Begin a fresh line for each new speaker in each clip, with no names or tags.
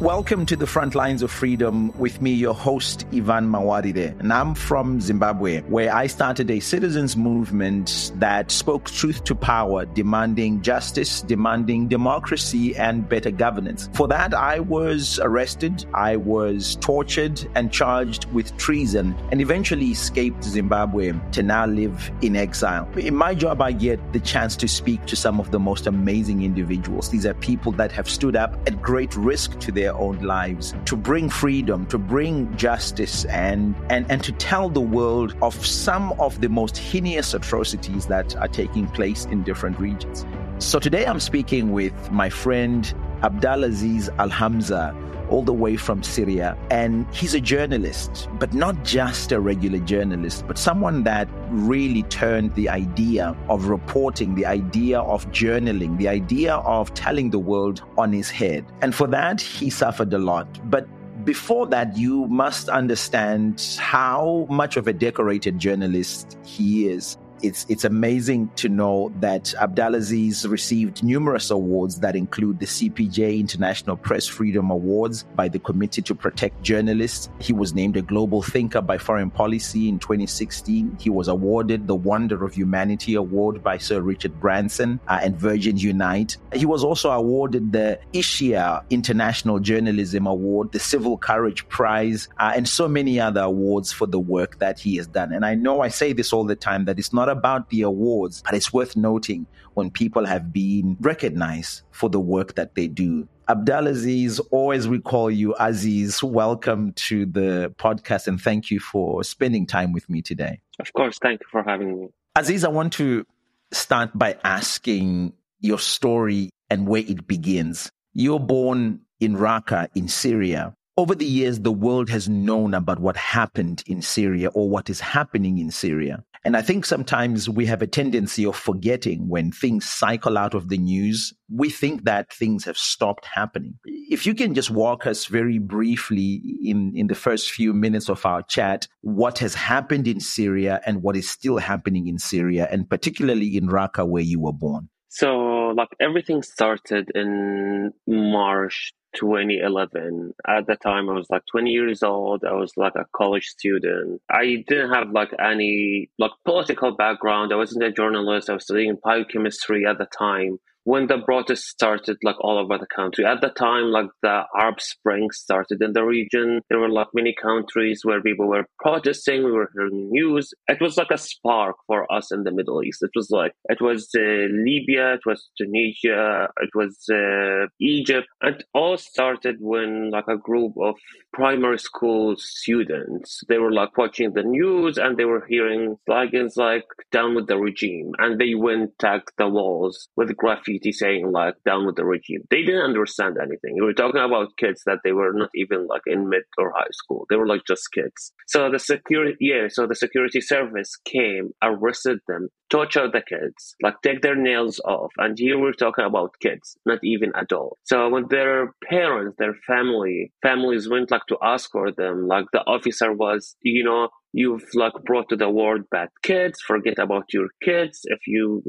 Welcome to the front lines of freedom with me, your host, Evan Mawarire. And I'm from Zimbabwe, where I started a citizens movement that spoke truth to power, demanding justice, demanding democracy, and better governance. For that, I was arrested, I was tortured, and charged with treason, and eventually escaped Zimbabwe to now live in exile. In my job, I get the chance to speak to some of the most amazing individuals. These are people that have stood up at great risk to their their own lives, to bring freedom, to bring justice, and, and, and to tell the world of some of the most heinous atrocities that are taking place in different regions. So today I'm speaking with my friend Abdulaziz Al Hamza all the way from Syria. And he's a journalist, but not just a regular journalist, but someone that really turned the idea of reporting, the idea of journaling, the idea of telling the world on his head. And for that, he suffered a lot. But before that, you must understand how much of a decorated journalist he is it's it's amazing to know that Abdulaziz received numerous awards that include the CPJ International Press Freedom Awards by the Committee to Protect Journalists. He was named a global thinker by Foreign Policy in 2016. He was awarded the Wonder of Humanity Award by Sir Richard Branson uh, and Virgin Unite. He was also awarded the Asia International Journalism Award, the Civil Courage Prize, uh, and so many other awards for the work that he has done. And I know I say this all the time that it's not about the awards, but it's worth noting when people have been recognized for the work that they do. Abdulaziz, always we call you Aziz. Welcome to the podcast and thank you for spending time with me today.
Of course, thank you for having me.
Aziz, I want to start by asking your story and where it begins. You're born in Raqqa in Syria. Over the years, the world has known about what happened in Syria or what is happening in Syria. And I think sometimes we have a tendency of forgetting when things cycle out of the news. We think that things have stopped happening. If you can just walk us very briefly in, in the first few minutes of our chat, what has happened in Syria and what is still happening in Syria, and particularly in Raqqa, where you were born.
So, like everything started in March 2011. At the time, I was like 20 years old. I was like a college student. I didn't have like any like political background. I wasn't a journalist. I was studying biochemistry at the time when the protests started like all over the country. At the time like the arab spring started in the region. There were like many countries where people were protesting. We were hearing news. It was like a spark for us in the middle east. It was like it was uh, libya it was tunisia it was uh, egypt. And all started when like a group of primary school students they were like watching the news and they were hearing slogans like down with the regime. And they went tag the walls with graffiti saying like down with the regime. They didn't understand anything. We were talking about kids that they were not even like in mid or high school. They were like just kids. So the security, yeah, so the security service came, arrested them, tortured the kids, like take their nails off. And here we're talking about kids, not even adults. So when their parents, their family, families went like to ask for them, like the officer was, you know, you've like brought to the world bad kids forget about your kids if you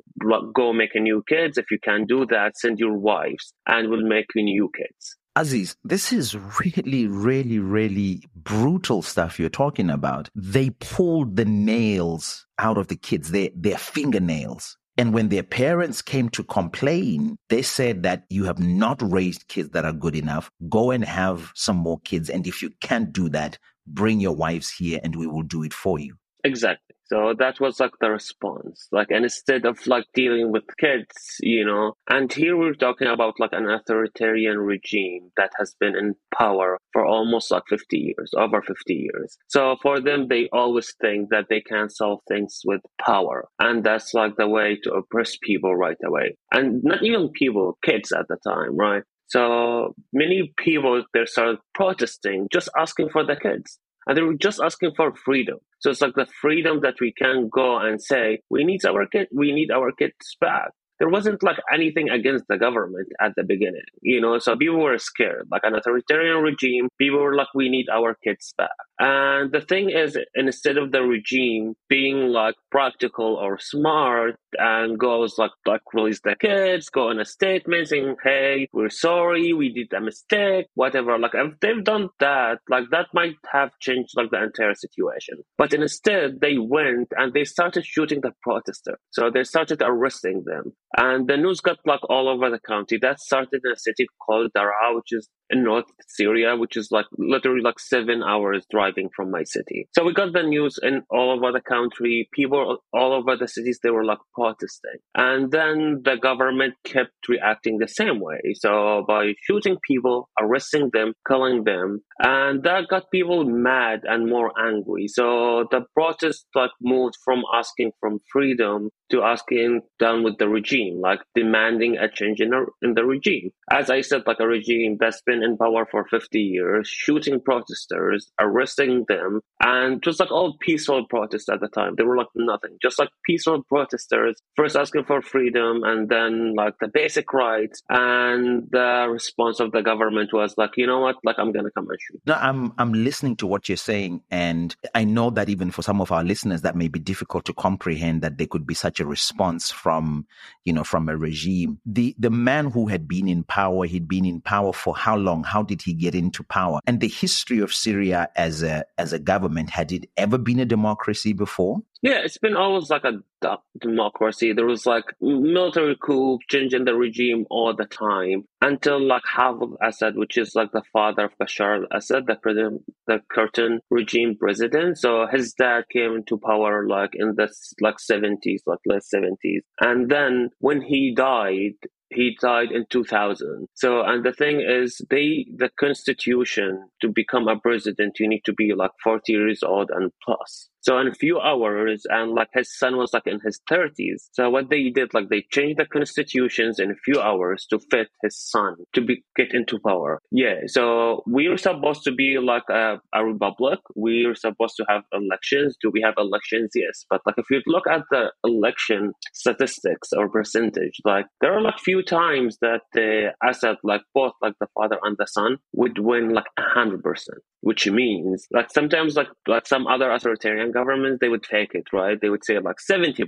go make a new kids if you can do that send your wives and we'll make you new kids
Aziz, this is really, really, really brutal stuff you're talking about. They pulled the nails out of the kids, their, their fingernails. And when their parents came to complain, they said that you have not raised kids that are good enough. Go and have some more kids. And if you can't do that, bring your wives here and we will do it for you.
Exactly. So that was like the response. Like, and instead of like dealing with kids, you know, and here we're talking about like an authoritarian regime that has been in power for almost like 50 years, over 50 years. So for them, they always think that they can solve things with power. And that's like the way to oppress people right away. And not even people, kids at the time, right? So many people they started protesting, just asking for the kids. And they were just asking for freedom. So it's like the freedom that we can go and say, we need our kid, we need our kids back. There wasn't like anything against the government at the beginning, you know. So people were scared, like an authoritarian regime. People were like, "We need our kids back." And the thing is, instead of the regime being like practical or smart and goes like, like release the kids, go on a statement saying, hey, we're sorry, we did a mistake, whatever. Like if they've done that, like that might have changed like the entire situation. But instead, they went and they started shooting the protesters. So they started arresting them. And the news got like all over the county. That started in a city called Daraa, which is in North Syria, which is like literally like seven hours driving from my city. So we got the news in all over the country. People all over the cities, they were like protesting. And then the government kept reacting the same way. So by shooting people, arresting them, killing them, and that got people mad and more angry. So the protest like moved from asking from freedom to asking down with the regime, like demanding a change in, a, in the regime. As I said, like a regime that's been in power for 50 years, shooting protesters, arresting them, and just like all peaceful protests at the time. They were like nothing, just like peaceful protesters, first asking for freedom and then like the basic rights. And the response of the government was like, you know what, like I'm to come and shoot.
No, I'm, I'm listening to what you're saying. And I know that even for some of our listeners, that may be difficult to comprehend that there could be such a response from, you know, from a regime. The, the man who had been in power, he'd been in power for how long? How did he get into power? And the history of Syria as a, as a government, had it ever been a democracy before?
Yeah, it's been always like a democracy. There was like military coup, changing the regime all the time until like Hafez Assad, which is like the father of Bashar al-Assad, the president, the regime president. So his dad came into power like in the like seventies, like late seventies, and then when he died, he died in 2000 so and the thing is they the constitution to become a president you need to be like 40 years old and plus so in a few hours, and like his son was like in his 30s. So what they did, like they changed the constitutions in a few hours to fit his son to be get into power. Yeah. So we are supposed to be like a, a republic. We are supposed to have elections. Do we have elections? Yes. But like if you look at the election statistics or percentage, like there are like few times that the Assad, like both like the father and the son, would win like hundred percent which means like sometimes like like some other authoritarian governments they would fake it right? They would say like 70%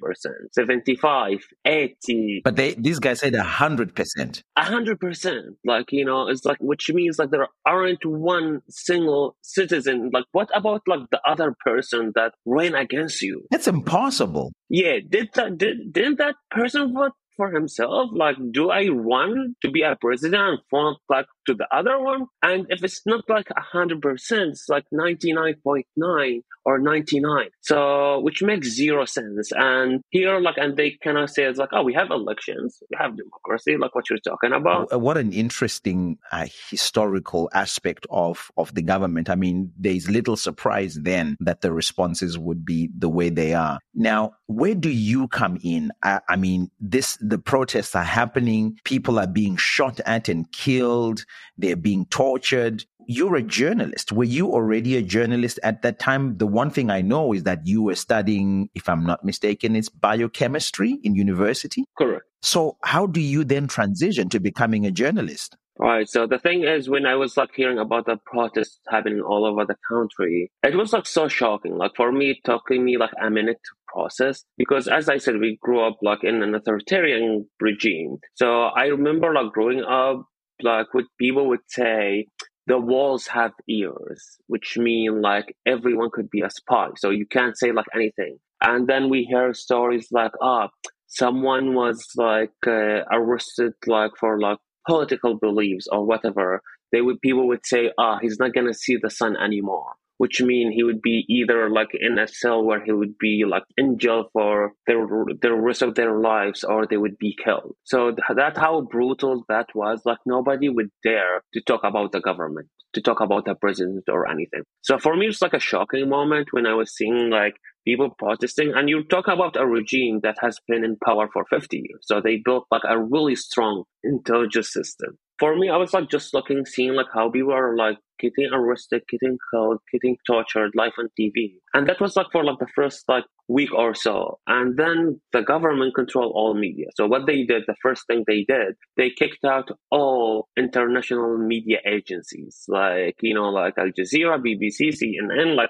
75 80
but they these guys said 100%
100% like you know it's like which means like there aren't one single citizen. Like what about like the other person that ran against you?
That's impossible.
Yeah did that did, didn't that person vote for himself? Like, do I want to be a president like to the other one? And if it's not like a hundred percent, it's like ninety nine point nine or ninety nine. So which makes zero sense. And here, like, and they cannot say it's like, oh, we have elections, we have democracy, like what you're talking about.
What an interesting uh, historical aspect of of the government. I mean, there's little surprise then that the responses would be the way they are. Now, where do you come in? I, I mean, this the protests are happening. People are being shot at and killed. They're being tortured. You're a journalist. Were you already a journalist at that time? The one thing I know is that you were studying, if I'm not mistaken, it's biochemistry in university.
Correct.
So how do you then transition to becoming a journalist?
Right. So the thing is, when I was like hearing about the protests happening all over the country, it was like so shocking. Like for me, it took me like a minute to process because, as I said, we grew up like in an authoritarian regime. So I remember like growing up, like what people would say, the walls have ears, which mean like everyone could be a spy. So you can't say like anything. And then we hear stories like, ah, oh, someone was like uh, arrested like for like political beliefs or whatever, they would people would say, ah, he's not gonna see the sun anymore. Which mean he would be either like in a cell where he would be like in jail for the the rest of their lives, or they would be killed. So that's how brutal that was. Like nobody would dare to talk about the government, to talk about the president or anything. So for me, it's like a shocking moment when I was seeing like people protesting. And you talk about a regime that has been in power for 50 years. So they built like a really strong intelligence system. For me, I was like just looking, seeing like how people are like getting arrested, getting killed, getting tortured live on TV. And that was like for like the first like week or so. And then the government controlled all media. So what they did, the first thing they did, they kicked out all international media agencies, like, you know, like Al Jazeera, BBC, CNN, like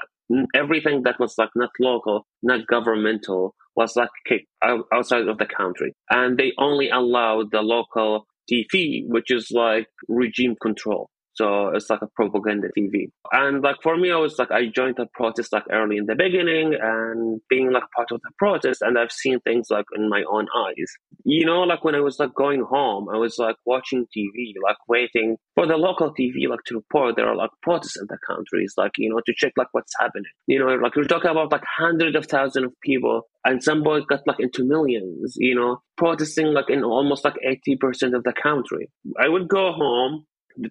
everything that was like not local, not governmental was like kicked out, outside of the country. And they only allowed the local TV, which is like regime control. So it's like a propaganda TV. And like for me, I was like, I joined the protest like early in the beginning and being like part of the protest. And I've seen things like in my own eyes. You know, like when I was like going home, I was like watching TV, like waiting for the local TV, like to report there are like protests in the countries, like, you know, to check like what's happening. You know, like we're talking about like hundreds of thousands of people and some boy got like into millions, you know, protesting like in almost like 80% of the country. I would go home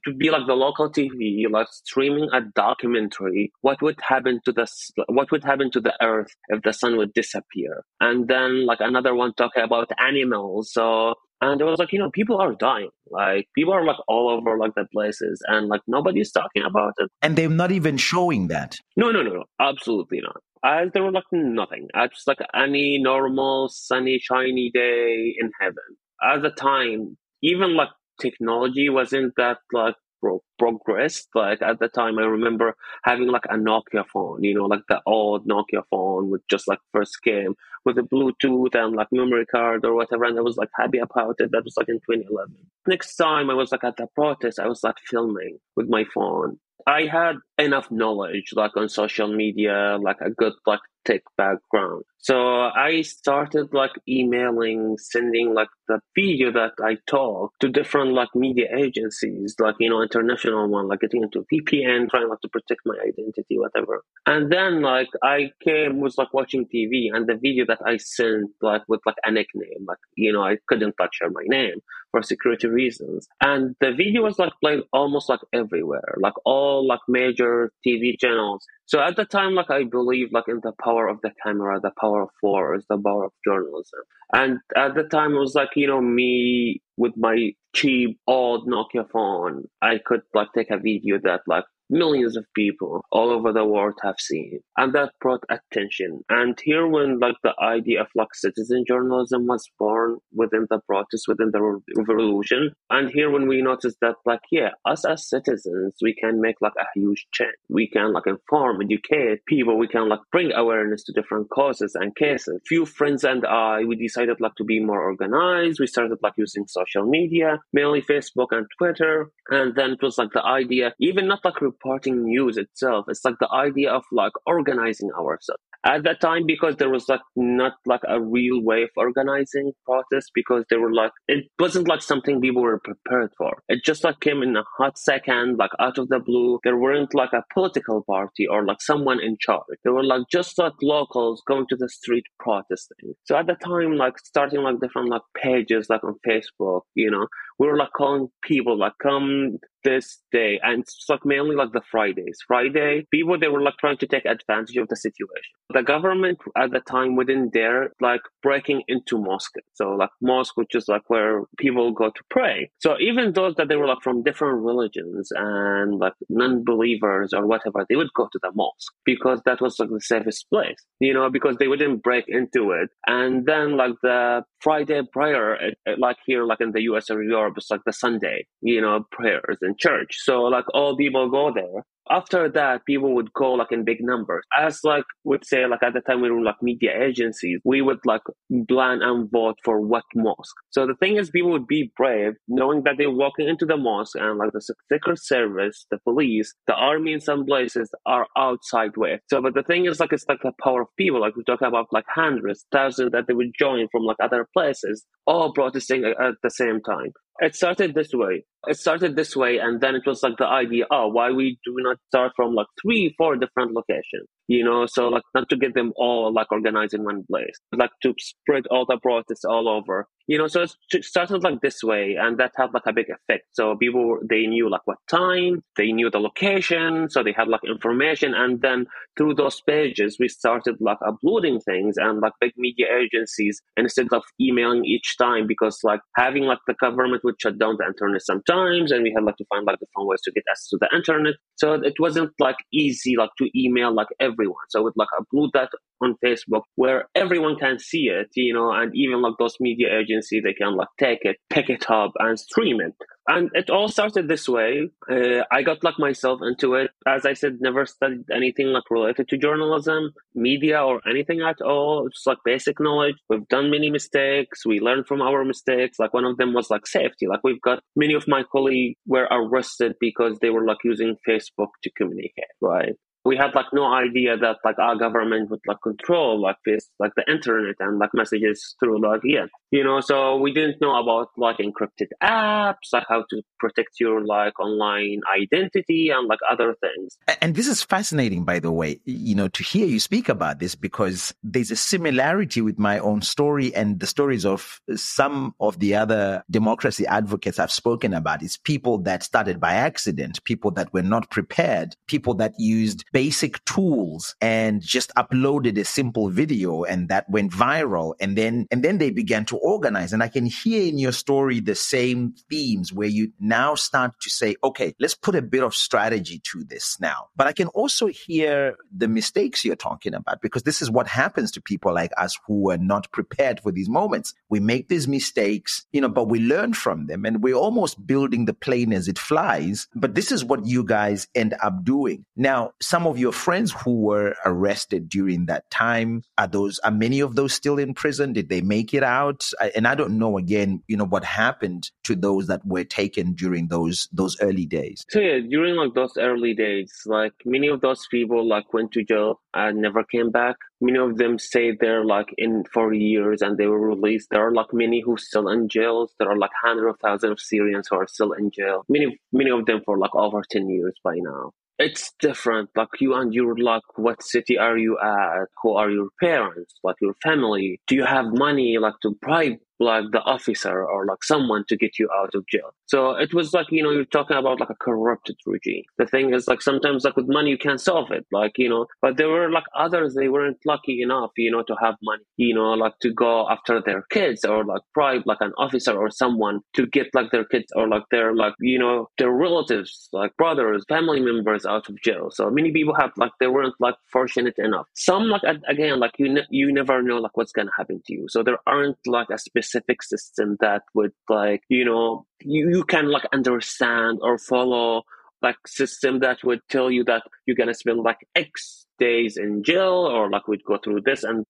to be like the local TV, like streaming a documentary. What would happen to the what would happen to the Earth if the sun would disappear? And then like another one talking about animals. So and it was like you know people are dying like people are like all over like the places and like nobody's talking about it
and they're not even showing that
no no no no absolutely not as there was like nothing it's just like any normal sunny shiny day in heaven at the time even like technology wasn't that like pro- progressed. Like at the time, I remember having like a Nokia phone, you know, like the old Nokia phone with just like first came with a Bluetooth and like memory card or whatever. And I was like happy about it. That was like in 2011. Next time I was like at the protest, I was like filming with my phone. I had enough knowledge like on social media, like a good like tech background. So I started like emailing, sending like the video that I talk to different like media agencies, like, you know, international one, like getting into VPN, trying like to protect my identity, whatever. And then like I came was like watching TV and the video that I sent like with like a nickname, like, you know, I couldn't like share my name for security reasons. And the video was like played almost like everywhere, like all like major TV channels. So at the time, like I believe like in the power of the camera, the power of force, the power of journalism. And at the time it was like, you know, me with my cheap old Nokia phone, I could like take a video that like millions of people all over the world have seen. And that brought attention. And here when like the idea of like citizen journalism was born within the protest within the revolution and here when we noticed that like yeah us as citizens we can make like a huge change. We can like inform educate people. We can like bring awareness to different causes and cases. Few friends and i we decided like to be more organized. We started like using social media mainly facebook and twitter. And then it was like the idea even not like reporting news itself. It's like the idea of like organizing ourselves. At that time, because there was like not like a real way of organizing protests, because they were like it wasn't like something people were prepared for. It just like came in a hot second, like out of the blue. There weren't like a political party or like someone in charge. They were like just like locals going to the street protesting. So at the time, like starting like different like pages like on Facebook, you know, we were like calling people like come this day and it's like mainly like the fridays. Friday people they were like trying to take advantage of the situation. The government at the time wouldn't dare like breaking into mosque so like mosque which is like where people go to pray. So even those that they were like from different religions and like non-believers or whatever they would go to the mosque because that was like the safest place you know because they wouldn't break into it. And then like the friday prayer eh, like here like in the us or europe it's like the sunday you know prayers and church. So like all people go there after that, people would go like in big numbers. As like would say, like at the time we were like media agencies, we would like plan and vote for what mosque. So the thing is, people would be brave, knowing that they're walking into the mosque and like the secret service, the police, the army in some places are outside with. So, but the thing is, like it's like the power of people. Like we talk about like hundreds, thousands that they would join from like other places, all protesting at the same time. It started this way. It started this way, and then it was like the idea, oh, why we do not start from like three, four different locations? You know, so like not to get them all like organized in one place, like to spread all the protests all over you know so it started like this way and that had like a big effect. So people they knew like what time they knew the location so they had like information and then through those pages we started like uploading things and like big media agencies instead of emailing each time because like having like the government would shut down the internet sometimes and we had like to find like different ways to get access to the internet. So it wasn't like easy like to email like everyone so we'd like upload that on facebook where everyone can see it you know and even like those media agencies they can like take it, pick it up, and stream it. And it all started this way. Uh, I got like myself into it. As I said, never studied anything like related to journalism, media, or anything at all. It's like basic knowledge. We've done many mistakes. We learn from our mistakes. Like one of them was like safety. Like we've got many of my colleagues were arrested because they were like using Facebook to communicate, right? We had like no idea that like our government would like control like this like the internet and like messages through like yeah you know so we didn't know about like encrypted apps like how to protect your like online identity and like other things.
And this is fascinating by the way you know to hear you speak about this because there's a similarity with my own story and the stories of some of the other democracy advocates I've spoken about. Is people that started by accident people that were not prepared people that used basic tools and just uploaded a simple video and that went viral. And then and then they began to organize. And i can hear in your story the same themes where you now start to say okay let's put a bit of strategy to this now. But i can also hear the mistakes you're talking about because this is what happens to people like us who are not prepared for these moments. We make these mistakes you know but we learn from them and we're almost building the plane as it flies. But this is what you guys end up doing. Now some of your friends who were arrested during that time are those are many of those still in prison? Did they make it out And i don't know again you know what happened to those that were taken during those those early days.
So yeah during like those early days like many of those people like went to jail and never came back. Many of them stayed there like in for years and they were released. There are like many who still in jails. There are like hundreds of thousands of syrians who are still in jail. Many many of them for like over 10 years by now it's different like you and your like what city are you at? Who are your parents? Like your family? Do you have money like to bribe like the officer or like someone to get you out of jail. So it was like, you know, you're talking about like a corrupted regime. The thing is like sometimes like with money you can solve it. Like, you know, but there were like others they weren't lucky enough, you know, to have money, you know, like to go after their kids or like bribe like an officer or someone to get like their kids or like their like, you know, their relatives, like brothers, family members out of jail. So many people have like they weren't like fortunate enough. Some like again, like you ne- you never know like what's gonna happen to you. So there aren't like a specific specific system that would like you know you, you can like understand or follow like system that would tell you that you're gonna spend like X days in jail or like we'd go through this and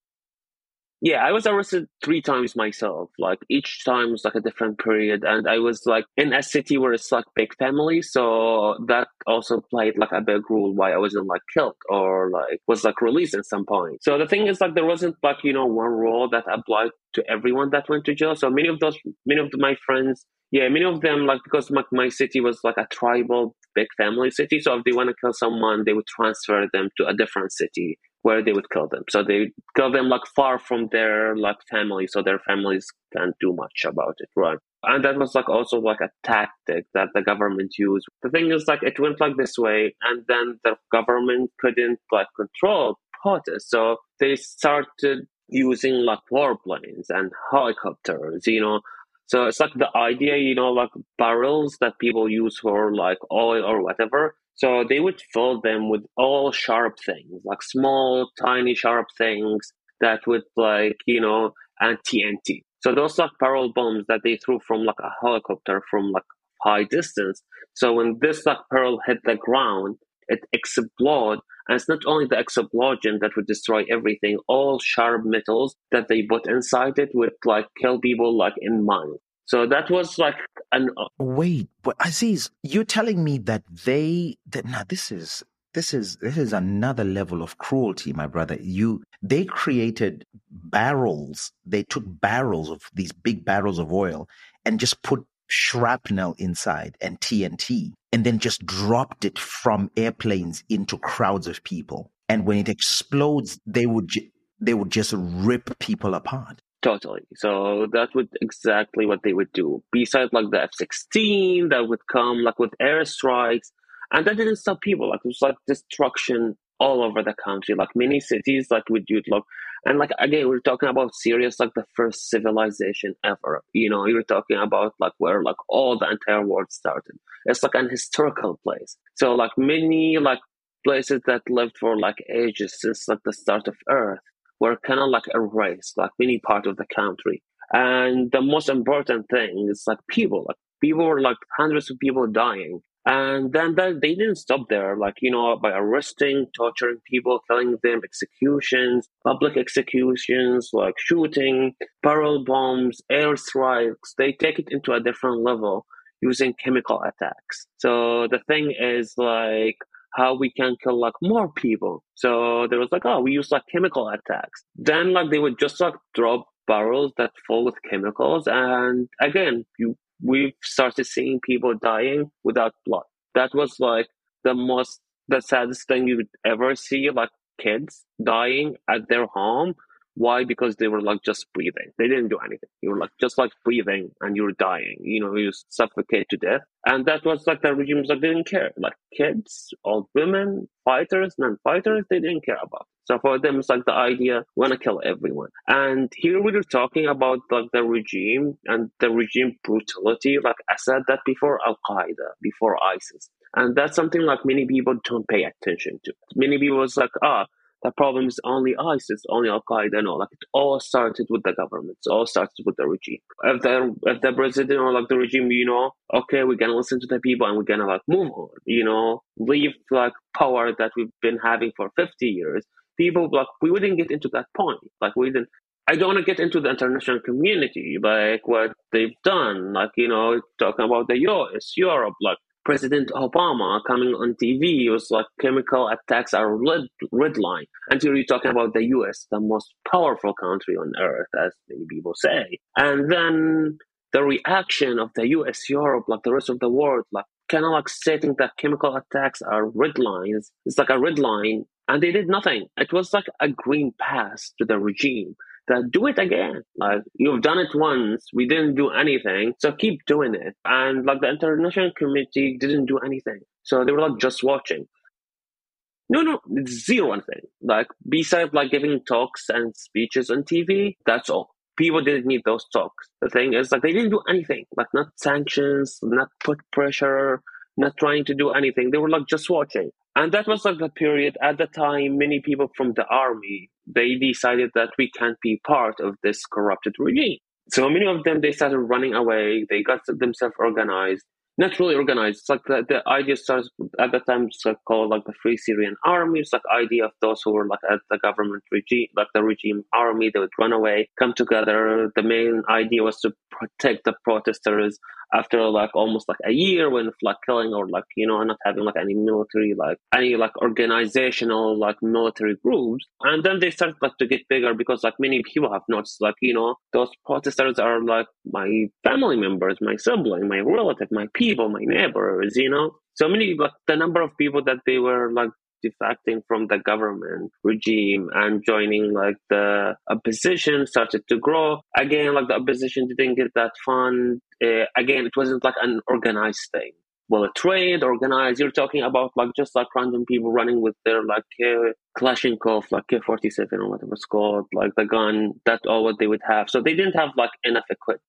yeah, I was arrested three times myself. Like each time was like a different period, and I was like in a city where it's like big family, so that also played like a big role why I wasn't like killed or like was like released at some point. So the thing is like there wasn't like you know one rule that applied to everyone that went to jail. So many of those, many of my friends, yeah, many of them like because my my city was like a tribal big family city. So if they want to kill someone, they would transfer them to a different city where they would kill them. So they kill them like far from their like family, so their families can't do much about it, right? And that was like also like a tactic that the government used. The thing is like it went like this way, and then the government couldn't like control protests, so they started using like warplanes and helicopters, you know. So it's like the idea, you know, like barrels that people use for like oil or whatever so they would fill them with all sharp things, like small, tiny, sharp things that would like, you know, and TNT. So those like barrel bombs that they threw from like a helicopter from like high distance. So when this like pearl hit the ground, it explode. And it's not only the explosion that would destroy everything, all sharp metals that they put inside it would like kill people like in minutes. So that was like an. Uh,
Wait, but Aziz, you're telling me that they that now this is this is this is another level of cruelty, my brother. You they created barrels. They took barrels of these big barrels of oil and just put shrapnel inside and TNT and then just dropped it from airplanes into crowds of people. and when it explodes, they would ju- they would just rip people apart.
Totally. So that would exactly what they would do. Besides like the F sixteen that would come like with airstrikes, and that didn't stop people. Like it was like destruction all over the country. Like many cities like would like and like again we're talking about Syria like the first civilization ever. You know, you're talking about like where like all the entire world started. It's like an historical place. So like many like places that lived for like ages since like the start of Earth were kind of like erased, like many part of the country. And the most important thing is like people, like people were like hundreds of people dying. And then that, they didn't stop there, like, you know, by arresting, torturing people, killing them, executions, public executions, like shooting, barrel bombs, airstrikes. They take it into a different level using chemical attacks. So the thing is like, how we can kill like more people. So there was like, oh, we use like chemical attacks. Then like they would just like drop barrels that full with chemicals, and again, you we've started seeing people dying without blood. That was like the most the saddest thing you would ever see, like kids dying at their home why? Because they were like just breathing. They didn't do anything. You were like just like breathing and you were dying. You know, you suffocate to death. And that was like the regimes like didn't care. Like kids, old women, fighters, non-fighters, they didn't care about. So for them, it's like the idea, want to kill everyone. And here we are talking about like the regime and the regime brutality. Like I said that before Al Qaeda, before ISIS. And that's something like many people don't pay attention to. Many people was like, ah, oh, the problem is only ISIS, only Al Qaeda. No, like it all started with the government. It all started with the regime. If the if the president or like the regime, you know, okay, we're gonna listen to the people and we're gonna like move on. You know, leave like power that we've been having for fifty years. People like we wouldn't get into that point. Like we didn't. I don't want to get into the international community, like what they've done, like you know, talking about the US, Europe, like President Obama coming on TV was like chemical attacks are red, red line. Until you're talking about the US, the most powerful country on earth, as many people say. And then the reaction of the US, Europe, like the rest of the world, like kind of like stating that chemical attacks are red lines. It's like a red line. And they did nothing. It was like a green pass to the regime that do it again. Like you've done it once, we didn't do anything, so keep doing it. And like the international community didn't do anything, so they were like just watching. No, no, zero anything. Like besides like giving talks and speeches on TV, that's all. People didn't need those talks. The thing is, like they didn't do anything. Like not sanctions, not put pressure, not trying to do anything. They were like just watching. And that was like the period at the time, many people from the army, they decided that we can't be part of this corrupted regime. So many of them, they started running away. They got themselves organized not really organized. It's like the, the idea starts at the time. It's like called like the Free Syrian Army. It's like idea of those who were like at the government regime, like the regime army. They would run away, come together. The main idea was to protect the protesters after like almost like a year when like killing or like you know not having like any military like any like organizational like military groups and then they started like to get bigger because like many people have noticed like you know those protesters are like my family members my sibling my relative my people people, my neighbors, you know. So many, but the number of people that they were like defecting from the government regime and joining like the opposition started to grow. Again, like the opposition didn't get that fund. Uh, again, it wasn't like an organized thing. Well, a trade organized. You're talking about like just like random people running with their like uh, Kalashnikov, like K forty seven or whatever it's called, like the gun. That's all what they would have. So they didn't have like enough equipment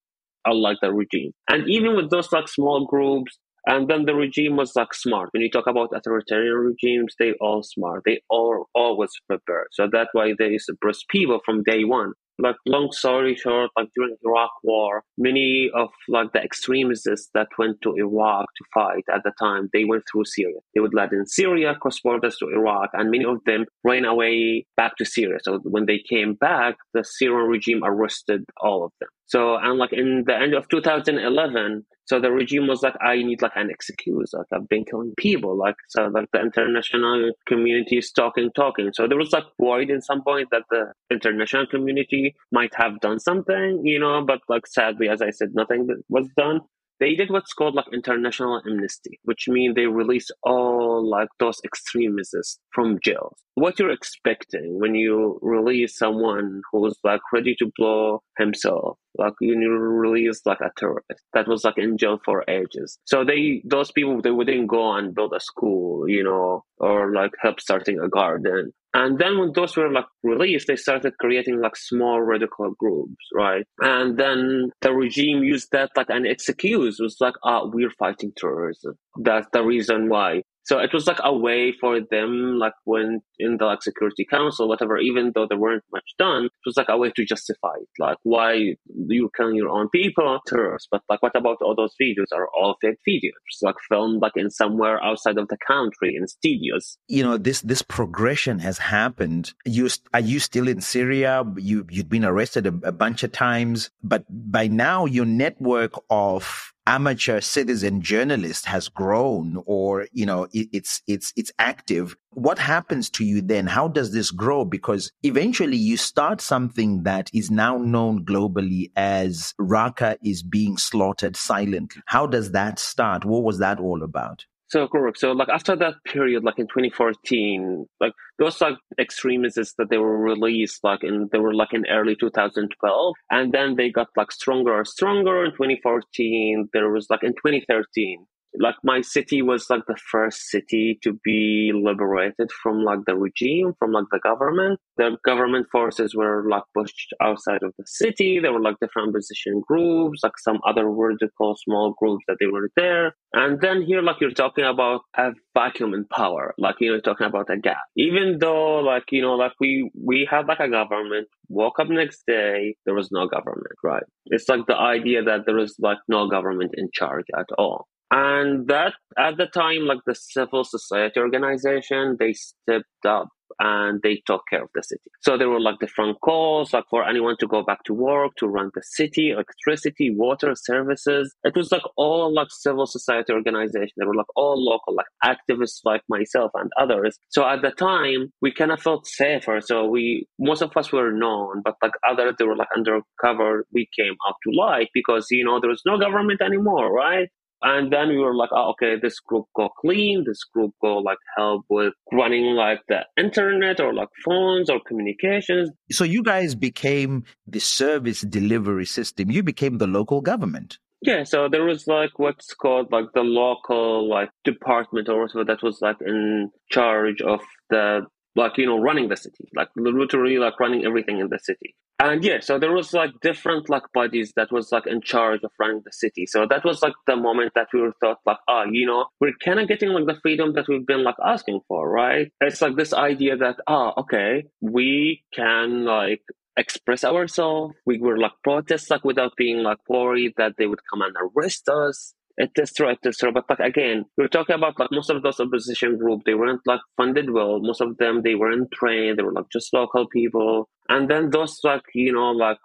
unlike the regime. And even with those like small groups, and then the regime was like smart. When you talk about authoritarian regimes, they all smart. They all always prepared. So that's why they suppress people from day one like long story short, like during Iraq war, many of like the extremists that went to Iraq to fight at the time, they went through Syria. They would land in Syria, cross borders to Iraq, and many of them ran away back to Syria. So when they came back, the Syrian regime arrested all of them. So, and like in the end of 2011, so the regime was like, I need like an excuse. Like I've been killing people. Like so, like the international community is talking, talking. So there was like worried in some point that the international community might have done something, you know. But like sadly, as I said, nothing was done. They did what's called like international amnesty, which means they released all like those extremists from jails. What you're expecting when you release someone who's like ready to blow himself, like you release like a terrorist that was like in jail for ages. So they, those people, they wouldn't go and build a school, you know, or like help starting a garden. And then when those were like released, they started creating like small radical groups, right? And then the regime used that like an excuse It was like, ah, we're fighting terrorism. That's the reason why. So it was like a way for them, like when in the like Security Council, whatever, even though there weren't much done, it was like a way to justify it. Like why you're killing your own people, terrorists. But like what about all those videos are all fake videos, like filmed like in somewhere outside of the country in studios.
You know, this this progression has happened. You are you still in Syria? You you'd been arrested a, a bunch of times, but by now your network of amateur citizen journalist has grown or you know it, it's it's it's active what happens to you then? How does this grow? Because eventually you start something that is now known globally as raqqa is being slaughtered silently. How does that start? What was that all about
so correct. So like after that period, like in 2014, like those like extremists that they were released like in they were like in early 2012, and then they got like stronger, and stronger in 2014. There was like in 2013, like my city was like the first city to be liberated from like the regime from like the government. The government forces were like pushed outside of the city. There were like different opposition groups like some other radical small groups that they were there. And then here like you're talking about a vacuum in power. Like you know talking about a gap. Even though like you know like we we had like a government woke up next day there was no government right? It's like the idea that there is like no government in charge at all and that at the time like the civil society organization they stepped up and they took care of the city. So there were like different calls like for anyone to go back to work to run the city electricity water services. It was like all like civil society organization. They were like all local like activists like myself and others. So at the time we kind of felt safer. So we most of us were known but like others they were like undercover. We came out to light because you know there was no government anymore right and then we were like, oh, okay, this group go clean, this group go like help with running like the internet or like phones or communications.
So you guys became the service delivery system. You became the local government.
Yeah, so there was like what's called like the local like department or whatever that was like in charge of the like you know running the city like literally like running everything in the city. And yeah so there was like different like bodies that was like in charge of running the city. So that was like the moment that we were thought like ah oh, you know we're kind of getting like the freedom that we've been like asking for right? It's like this idea that ah oh, okay we can like express ourselves. We were like protest like without being like worried that they would come and arrest us etc true. but like again we're talking about like most of those opposition group they weren't like funded well. Most of them they weren't trained. They were like just local people and then those like you know like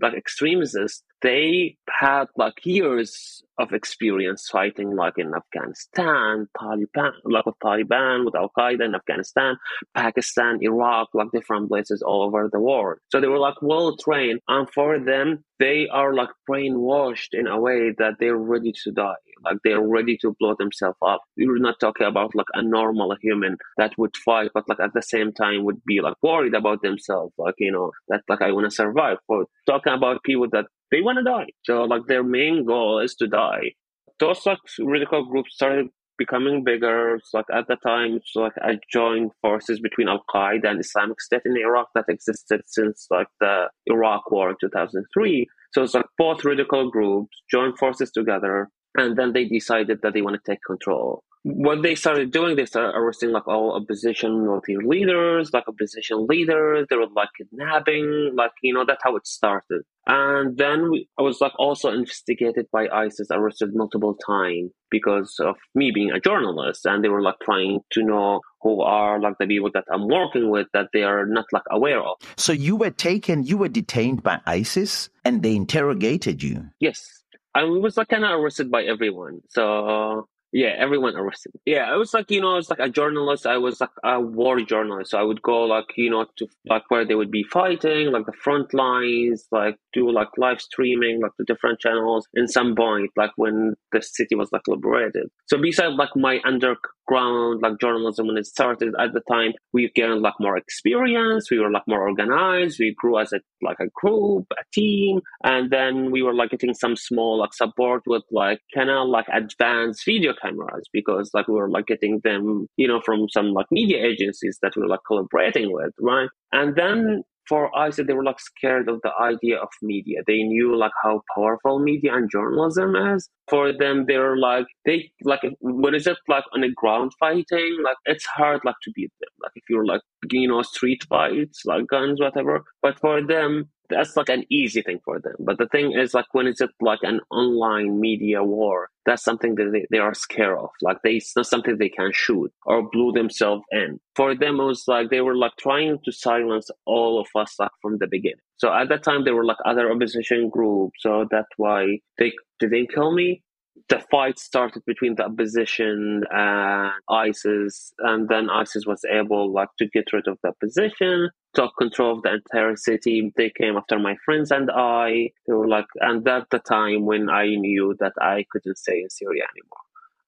like extremists they had like years of experience fighting like in Afghanistan, Taliban, like with Taliban, with Al Qaeda in Afghanistan, Pakistan, Iraq, like different places all over the world. So they were like well trained, and for them, they are like brainwashed in a way that they're ready to die. Like they're ready to blow themselves up. We're not talking about like a normal human that would fight, but like at the same time would be like worried about themselves. Like, you know, that like I want to survive. For talking about people that they want to die. So like their main goal is to die. Those like radical groups started becoming bigger. So, like at the time, it's like I joined forces between Al Qaeda and Islamic State in Iraq that existed since like the Iraq War in 2003. So it's like both radical groups joined forces together, and then they decided that they want to take control what they started doing, they started arresting like all opposition military leaders, like opposition leaders. They were like kidnapping, like you know that's how it started. And then we, I was like also investigated by ISIS, arrested multiple times because of me being a journalist, and they were like trying to know who are like the people that I'm working with that they are not like aware of.
So you were taken, you were detained by ISIS, and they interrogated you.
Yes. I was like kind of arrested by everyone. So yeah, everyone arrested. Yeah, I was like, you know, I was like a journalist. I was like a war journalist. So I would go like, you know, to like where they would be fighting, like the front lines, like do like live streaming, like the different channels in some point, like when the city was like liberated. So besides like my under ground like journalism when it started at the time we gained like more experience we were like more organized we grew as a like a group a team and then we were like getting some small like support with like kind of like advanced video cameras because like we were like getting them you know from some like media agencies that we were like collaborating with right? And then for ISIS, they were like scared of the idea of media. They knew like how powerful media and journalism is. For them, they were like they like what is it like on a ground fighting? Like it's hard like to beat them. Like if you're like you know street fights, like guns, whatever. But for them, that's like an easy thing for them. But the thing is, like, when it's like an online media war, that's something that they, they are scared of. Like, they, it's not something they can shoot or blow themselves in. For them, it was like they were like trying to silence all of us, like, from the beginning. So at that time, there were like other opposition groups. So that's why they didn't kill me the fight started between the opposition and ISIS, and then ISIS was able like to get rid of the opposition, took control of the entire city. They came after my friends and I. They were like, and that's the time when I knew that I couldn't stay in Syria anymore.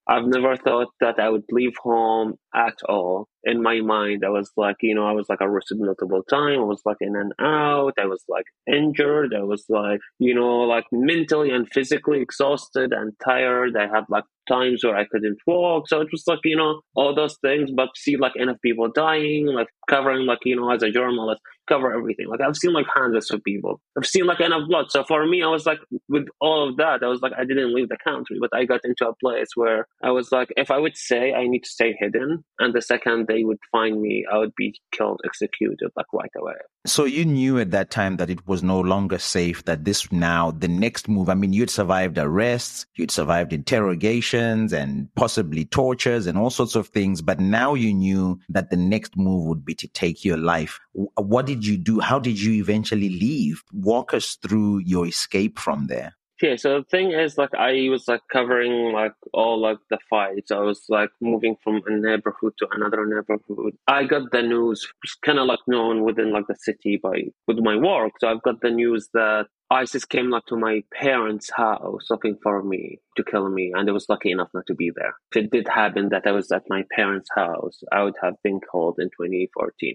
I've never thought that I would leave home at all. In my mind, I was like, you know, I was like arrested multiple times. I was like in and out. I was like injured. I was like, you know, like mentally and physically exhausted and tired. I had like times where I couldn't walk. So it was like, you know, all those things, but see like enough people dying, like covering like, you know, as a journalist, cover everything. Like I've seen like hundreds of people. I've seen like enough blood. So for me, I was like with all of that, I was like I didn't leave the country, but I got into a place where I was like, if I would say I need to stay hidden, and the second they would find me, I would be killed, executed like right away.
So you knew at that time that it was no longer safe. That this now the next move. I mean, you'd survived arrests, you'd survived interrogations, and possibly tortures and all sorts of things. But now you knew that the next move would be to take your life. What did you do? How did you eventually leave? Walk us through your escape from there.
Yeah, so the thing is, like, I was like covering like all like the fights. I was like moving from a neighborhood to another neighborhood. I got the news, kind of like known within like the city by with my work. So I've got the news that ISIS came like to my parents' house looking for me to kill me, and I was lucky enough not to be there. If it did happen that I was at my parents' house, I would have been called in 2014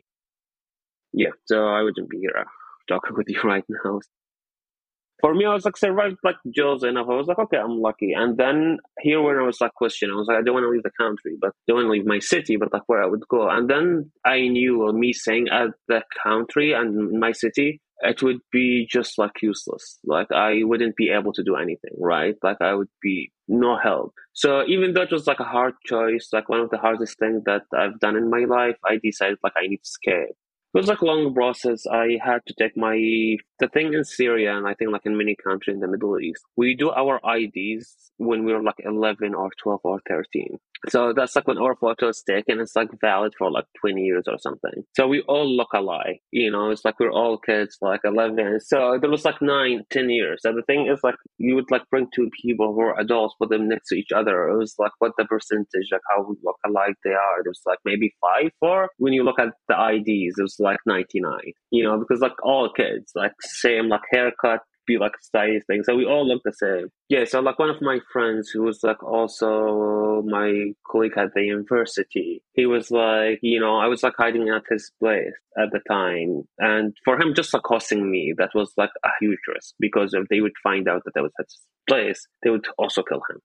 yeah, so I wouldn't be here uh, talking with you right now. For me, I was like survived like Joe's enough. I was like, okay, I'm lucky. And then here when I was like questioning, I was like, I don't want to leave the country, but I don't want to leave my city, but like where I would go. And then I knew me saying at the country and my city, it would be just like useless. Like I wouldn't be able to do anything, right? Like I would be no help. So even though it was like a hard choice, like one of the hardest things that I've done in my life, I decided like I need to escape was like a long process. I had to take my the thing in Syria, and I think like in many countries in the Middle East, we do our IDs when we were like eleven or twelve or thirteen. So that's like when our photo is taken, it's like valid for like 20 years or something. So we all look alike, you know, it's like we're all kids, like 11. So there was like nine, 10 years. And the thing is like you would like bring two people who are adults, put them next to each other. It was like what the percentage, like how look alike they are. There was like maybe five, four. When you look at the IDs, it was like 99, you know, because like all kids, like same like haircut, be like stylish thing. So we all look the same. Yeah, so like one of my friends who was like also my colleague at the university, he was like, you know, I was like hiding at his place at the time. And for him just accosting me, that was like a huge risk because if they would find out that I was at his place, they would also kill him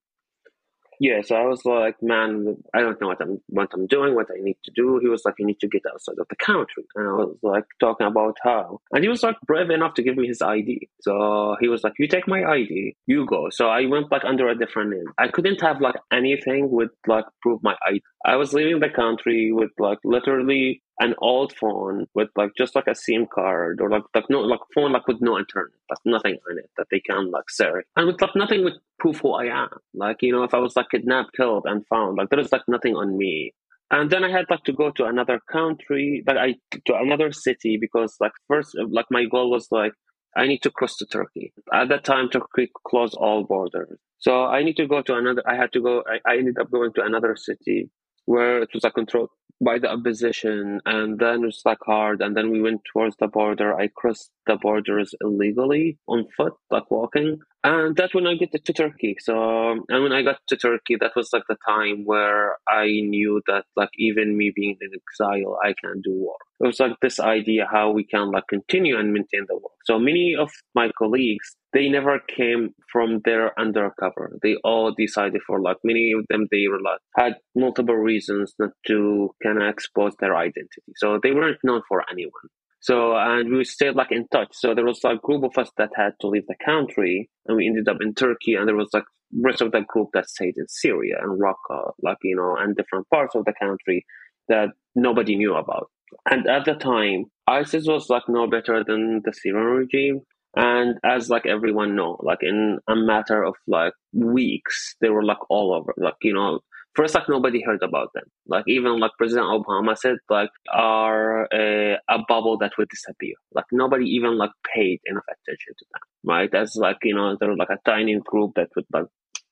yeah, so I was like, man, I don't know what I'm what I'm doing, what I need to do. He was like, you need to get outside of the country, and I was like talking about how, and he was like brave enough to give me his ID. So he was like, you take my ID, you go. So I went like under a different name. I couldn't have like anything with like prove my ID. I was leaving the country with like literally an old phone with like just like a SIM card or like like no like phone like with no internet, like nothing on it that they can like search. and with like nothing with proof who I am. Like you know, if I was like kidnapped, killed, and found, like there is like nothing on me. And then I had like to go to another country, but I to another city because like first like my goal was like I need to cross to Turkey. At that time, Turkey closed all borders. So I need to go to another, I had to go, I, I ended up going to another city where it was like controlled by the opposition, and then it was like hard, and then we went towards the border. I crossed the borders illegally on foot, like walking, and that's when I get to Turkey. So, um, and when I got to Turkey, that was like the time where I knew that, like, even me being in exile, I can do work. It was like this idea how we can like continue and maintain the work. So many of my colleagues, they never came from their undercover. They all decided for like many of them, they were like had multiple reasons not to kind of expose their identity. So they weren't known for anyone. So, and we stayed like in touch. So there was like a group of us that had to leave the country and we ended up in Turkey and there was like rest of the group that stayed in Syria and Raqqa, like, you know, and different parts of the country that nobody knew about. And at the time, ISIS was like no better than the Syrian regime. And as like everyone know, like in a matter of like weeks, they were like all over. Like, you know, first like nobody heard about them. Like even like president obama said like are a, a, bubble that would disappear. Like nobody even like paid enough attention to them right? As like you know they're like a tiny group that would like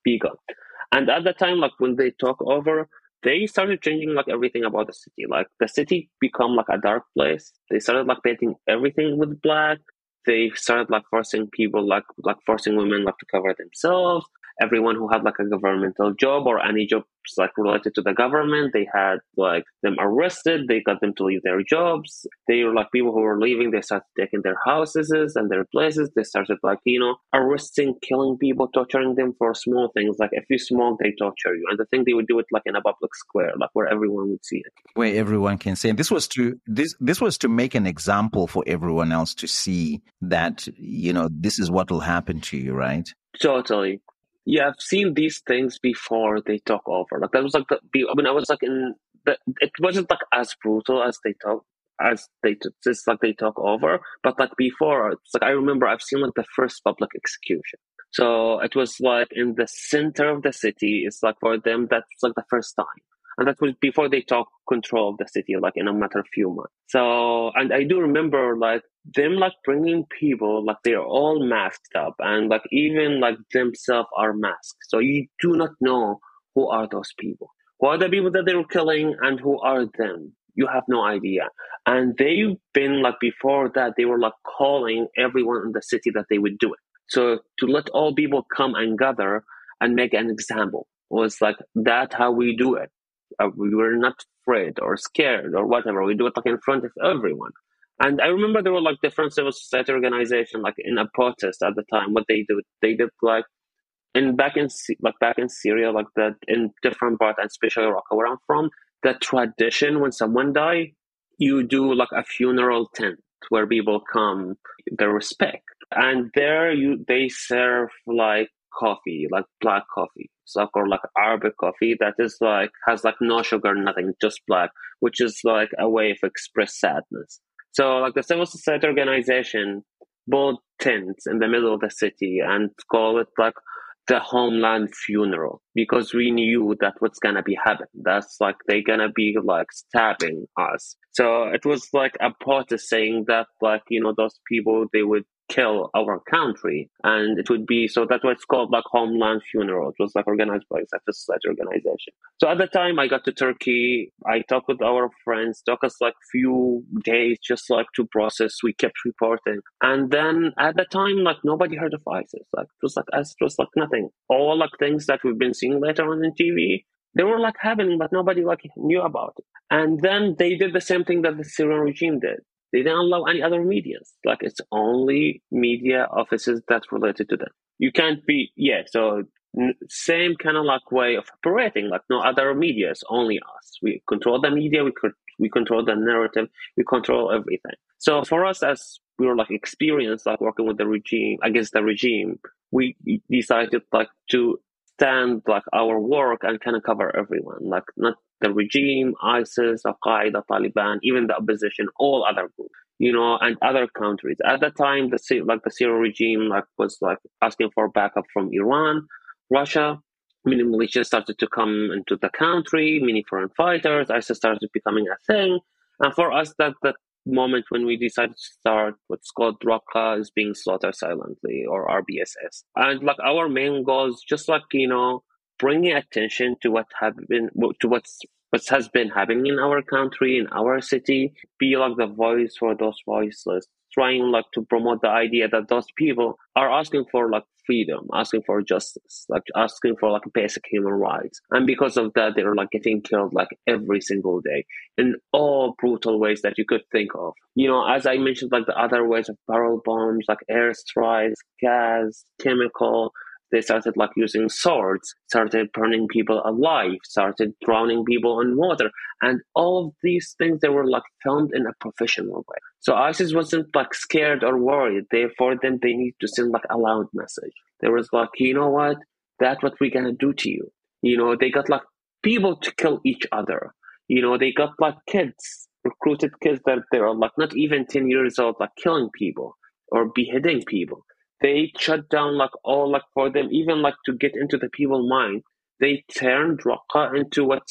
be gone and at the time like when they talk over they started changing like everything about the city. Like the city become like a dark place. They started like painting everything with black they started like forcing people like like forcing women like to cover themselves everyone who had like a governmental job or any jobs like related to the government they had like them arrested they got them to leave their jobs. They were like people who were leaving they started taking their houses and their places. They started like you know arresting killing people torturing them for small things. Like if you smoke they torture you. And the thing they would do it like in a public square like where everyone would see it.
Where everyone can see and this was to this this was to make an example for everyone else to see that you know this is what will happen to you right?
Totally yeah, I've seen these things before they talk over. Like that was like the, I mean, I was like in the, it wasn't like as brutal as they talk as they just like they talk over, but like before, it's like I remember I've seen like the first public execution. So it was like in the center of the city. It's like for them that's like the first time and that was before they took control of the city, like in a matter of few months. So, and I do remember like them like bringing people, like they're all masked up, and like even like themselves are masked. So you do not know who are those people, who are the people that they were killing, and who are them. You have no idea. And they've been like before that, they were like calling everyone in the city that they would do it. So to let all people come and gather and make an example was like that how we do it uh, we were not afraid or scared or whatever. We do it like in front of everyone. And I remember there were like different civil society organization, like in a protest at the time. What they did, they did like in back in like back in Syria, like that in different parts, and especially Raqqa, where I'm from. The tradition when someone die, you do like a funeral tent where people come, their respect, and there you they serve like coffee, like black coffee, or like Arabic coffee that is like has like no sugar, nothing, just black, which is like a way of express sadness. So like the civil society organization built tents in the middle of the city and call it like the homeland funeral because we knew that what's gonna be happening. That's like they're gonna be like stabbing us. So it was like a protest saying that like you know those people they would kill our country. And it would be, so that's why it's called like Homeland Funeral. It was like organized by a society organization. So at the time I got to Turkey, I talked with our friends, took us like few days just like to process. We kept reporting. And then at the time, like nobody heard of ISIS. Like it was like, it was like nothing. All like things that we've been seeing later on in TV, they were like happening, but nobody like knew about it. And then they did the same thing that the Syrian regime did. They didn't allow any other medias. Like it's only media offices that's related to them. You can't be, yeah, so same kind of like way of operating, like no other media, it's only us. We control the media, we could we control the narrative, we control everything. So for us as we were like experienced like working with the regime against the regime, we decided like to like our work and kind of cover everyone, like not the regime, ISIS, Al Qaeda, Taliban, even the opposition, all other groups, you know, and other countries. At the time, the like the Syrian regime like was like asking for backup from Iran, Russia. Many militias started to come into the country. Many foreign fighters. ISIS started becoming a thing. And for us, that that moment when we decided to start what's called Raqqa is being slaughtered silently or RBSS. And like our main goals, just like you know bringing attention to what happened to what's what has been happening in our country, in our city, be like the voice for those voiceless, trying like to promote the idea that those people are asking for like freedom, asking for justice, like asking for like basic human rights. And because of that, they're like getting killed like every single day in all brutal ways that you could think of. You know, as I mentioned, like the other ways of barrel bombs, like airstrikes, gas, chemical, they started like using swords, started burning people alive, started drowning people in water. And all of these things, they were like filmed in a professional way. So ISIS wasn't like scared or worried. Therefore, then they need to send like a loud message. There was like, you know what? That's what we're gonna do to you. You know, they got like people to kill each other. You know, they got like kids, recruited kids that they are like not even 10 years old, like killing people or beheading people they shut down like all like for them even like to get into the people mind they turned Raqqa into what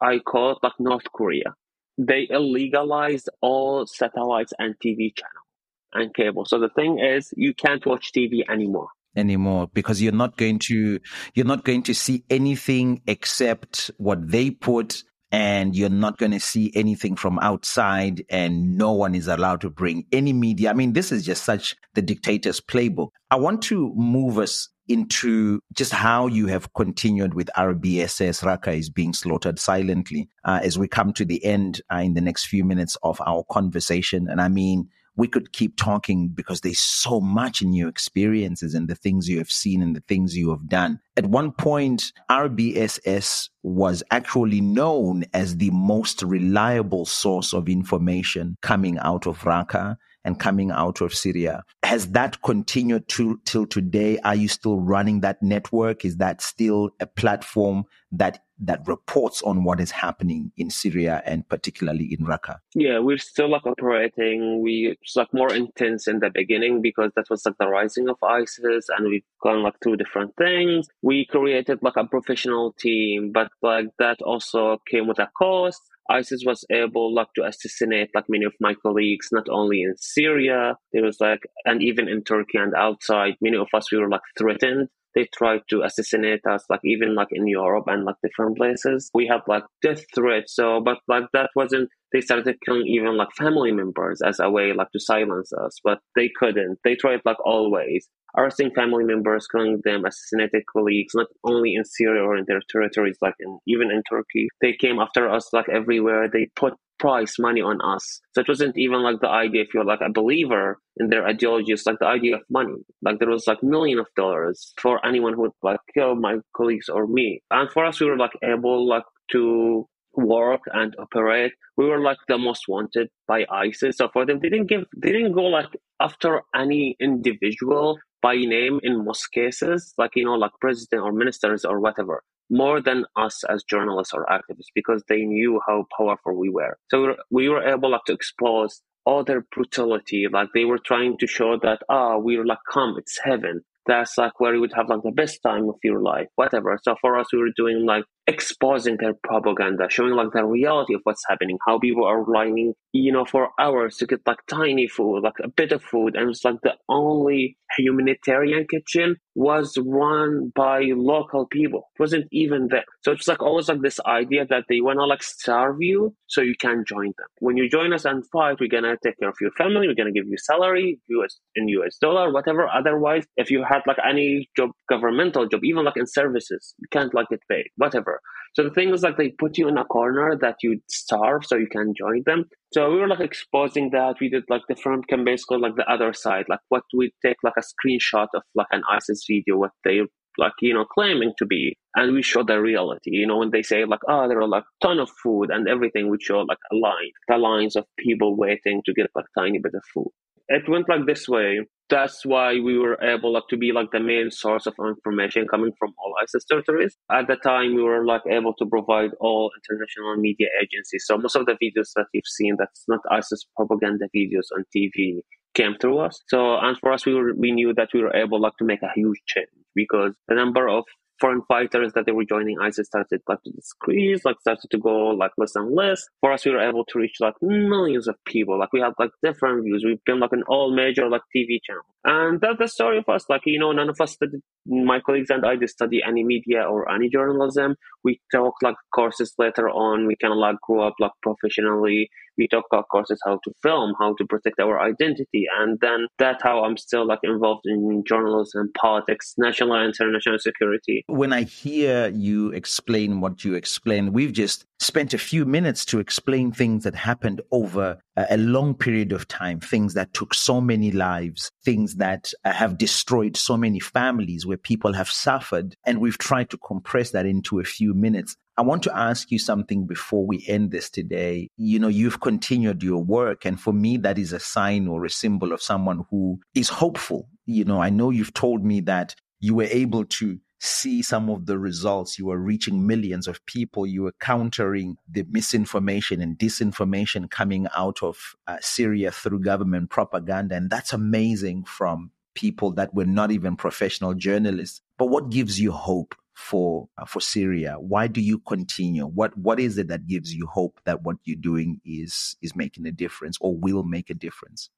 I call like North Korea. They illegalized all satellites and TV channel and cable. So the thing is, you can't watch TV anymore
anymore because you're not going to you're not going to see anything except what they put and you're not going to see anything from outside and no one is allowed to bring any media. I mean, this is just such the dictator's playbook. I want to move us into just how you have continued with RBSS. Raqqa is being slaughtered silently uh, as we come to the end uh, in the next few minutes of our conversation. And I mean, we could keep talking because there's so much in your experiences and the things you have seen and the things you have done. At one point, RBSS was actually known as the most reliable source of information coming out of Raqqa and coming out of Syria. Has that continued to, till today? Are you still running that network? Is that still a platform that that reports on what is happening in Syria and particularly in Raqqa?
Yeah, we're still like operating. We like more intense in the beginning because that was like the rising of ISIS, and we've gone like through different things. We created like a professional team, but like that also came with a cost. ISIS was able like to assassinate like many of my colleagues, not only in Syria, there was like, and even in Turkey and outside, many of us we were like threatened they tried to assassinate us, like even like in Europe and like different places. We have like death threats. So, but like that wasn't. They started killing even like family members as a way like to silence us, but they couldn't. They tried like always arresting family members, killing them, assassinated colleagues, not only in Syria or in their territories, like in, even in Turkey. They came after us like everywhere. They put price money on us. So it wasn't even like the idea if you're like a believer in their ideology, it's like the idea of money. Like there was like million of dollars for anyone who would like kill my colleagues or me. And for us we were like able like to work and operate. We were like the most wanted by ISIS. So for them they didn't give they didn't go like after any individual by name in most cases, like you know, like president or ministers or whatever more than us as journalists or activists because they knew how powerful we were. So we were, able to expose all their brutality. Like they were trying to show that, ah, oh, we're like, come, it's heaven that's like where you would have like the best time of your life, whatever. So for us, we were doing like exposing their propaganda, showing like the reality of what's happening, how people are lining, you know, for hours to get like tiny food, like a bit of food. And it's like the only humanitarian kitchen was run by local people. It wasn't even there. So it's like always like this idea that they want to like starve you so you can join them. When you join us and fight, we're to take care of your family. We're to give you salary, US in US dollar, whatever. Otherwise, if you had like any job, governmental job, even like in services, you can't like get paid, whatever. So the thing is like they put you in a corner that you starve so you can join them. So we were like exposing that. We did like the different campaigns called like the other side, like what we take like a screenshot of like an ISIS video, what they like you know claiming to be. And we show the reality you know when they say like oh there are like a ton of food and everything we show like a line the lines of people waiting to get like tiny bit of food. It went like this way that's why we were able like, to be like the main source of information coming from all ISIS territories. At the time, we were like able to provide all international media agencies. So most of the videos that you've seen, that's not ISIS propaganda videos on TV, came through us. So and for us, we were we knew that we were able like to make a huge change because the number of foreign fighters that they were joining ISIS started like to decrease, like started to go like less and less. For us, we were able to reach like millions of people. Like we had like different views. We've been like an all major like TV channel. And that's the story of us. Like, you know, none of us studied, my colleagues and I did study any media or any journalism. We took like courses later on. We kind of like grew up like professionally we talk about courses how to film, how to protect our identity, and then that's how I'm still like involved in journalism, and politics, national and international security.
When I hear you explain what you explain, we've just spent a few minutes to explain things that happened over a long period of time, things that took so many lives, things that uh, have destroyed so many families where people have suffered. And we've tried to compress that into a few minutes. I want to ask you something before we end this today. You know, you've continued your work. And for me, that is a sign or a symbol of someone who is hopeful. You know, I know you've told me that you were able to see some of the results. You were reaching millions of people. You were countering the misinformation and disinformation coming out of uh, Syria through government propaganda. And that's amazing from people that were not even professional journalists. But what gives you hope for uh, for Syria? Why do you continue? What what is it that gives you hope that what you're doing is is making a difference or will make a difference?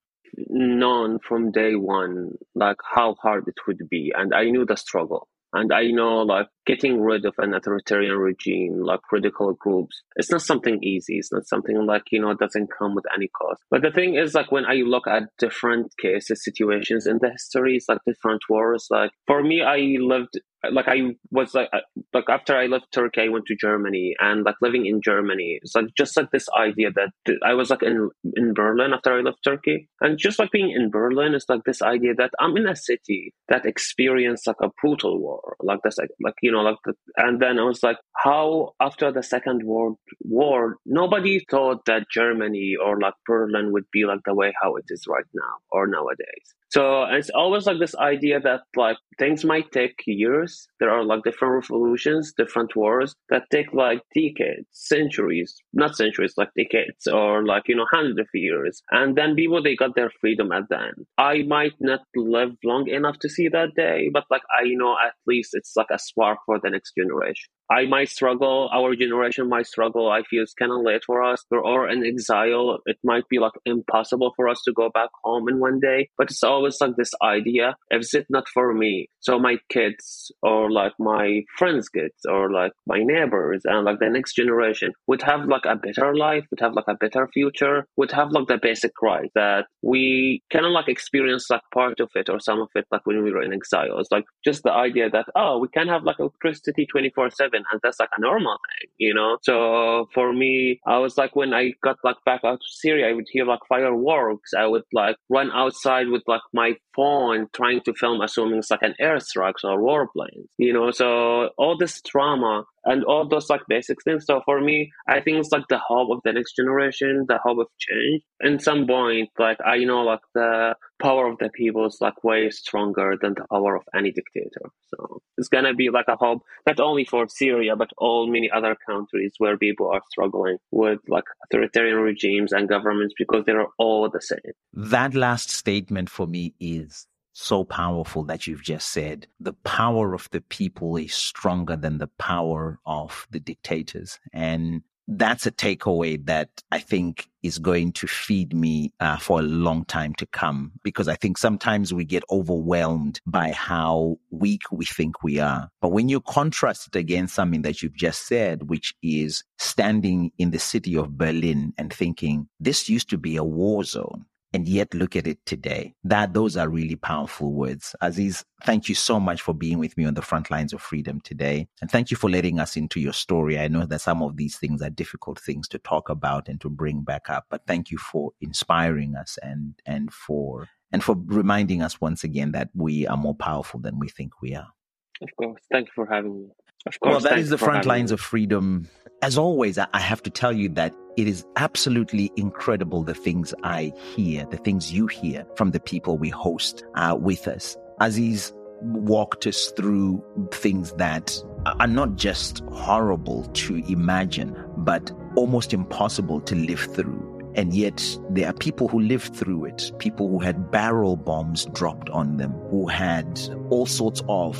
Known from day one, like how hard it would be, and I knew the struggle. And I know like getting rid of an authoritarian regime, like radical groups, it's not something easy. It's not something like, you know, it doesn't come with any cost. But the thing is like when I look at different cases, situations in the histories, like different wars, like for me, I lived like I was like like after I left Turkey, I went to Germany, and like living in Germany, it's like just like this idea that I was like in in Berlin after I left Turkey, and just like being in Berlin is like this idea that I'm in a city that experienced like a brutal war, like this, like, like you know, like the, and then I was like, how after the Second World War, nobody thought that Germany or like Berlin would be like the way how it is right now or nowadays. So it's always like this idea that like things might take years. There are like different revolutions, different wars that take like decades, centuries, not centuries, like decades or like, you know, hundreds of years. And then people, they got their freedom at the end. I might not live long enough to see that day, but like I know at least it's like a spark for the next generation. I might struggle. Our generation might struggle. I feel it's kind of late for us. We're all in exile. It might be like impossible for us to go back home in one day. But it's always like this idea: if it's not for me, so my kids or like my friends' kids or like my neighbors and like the next generation would have like a better life, would have like a better future, would have like the basic right that we kind of like experience like part of it or some of it like when we were in exile. It's like just the idea that oh, we can have like electricity twenty four seven and that's like a normal thing you know so for me i was like when i got like back out to syria i would hear like fireworks i would like run outside with like my phone trying to film assuming it's like an airstrikes or warplanes you know so all this trauma and all those like basic things. So for me, I think it's like the hope of the next generation, the hope of change. In some point, like I know like the power of the people is like way stronger than the power of any dictator. So it's gonna be like a hope not only for Syria but all many other countries where people are struggling with like authoritarian regimes and governments because they're all the same.
That last statement for me is so powerful that you've just said. The power of the people is stronger than the power of the dictators. And that's a takeaway that I think is going to feed me uh, for a long time to come because I think sometimes we get overwhelmed by how weak we think we are. But when you contrast it against something that you've just said, which is standing in the city of Berlin and thinking, this used to be a war zone and yet look at it today. That those are really powerful words. Aziz, thank you so much for being with me on the front lines of freedom today. And thank you for letting us into your story. I know that some of these things are difficult things to talk about and to bring back up, but thank you for inspiring us and and for and for reminding us once again that we are more powerful than we think we are.
Of course. Thank you for having me. Of course.
Well, that is the front lines me. of freedom. As always, I have to tell you that it is absolutely incredible the things I hear, the things you hear from the people we host uh, with us. Aziz walked us through things that are not just horrible to imagine, but almost impossible to live through. And yet, there are people who lived through it, people who had barrel bombs dropped on them, who had all sorts of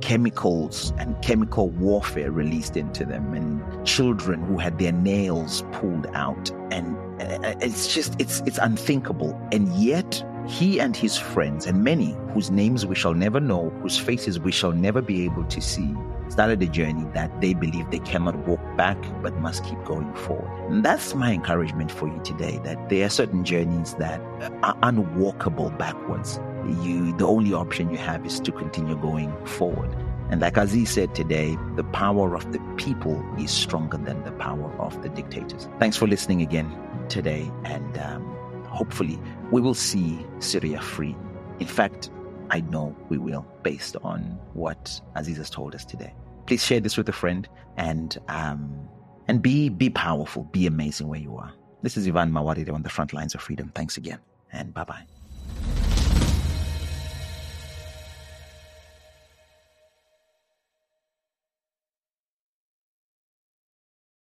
chemicals and chemical warfare released into them, and children who had their nails pulled out. And uh, it's just, it's, it's unthinkable. And yet, he and his friends, and many whose names we shall never know, whose faces we shall never be able to see, started a journey that they believe they cannot walk back but must keep going forward. And that's my encouragement for you today that there are certain journeys that are unwalkable backwards. You the only option you have is to continue going forward. And like Aziz said today, the power of the people is stronger than the power of the dictators. Thanks for listening again today and um, hopefully we will see Syria free. In fact, I know we will, based on what Aziz has told us today. Please share this with a friend and um, and be be powerful, be amazing where you are. This is Evan Mawarire on the front lines of freedom. Thanks again, and bye bye.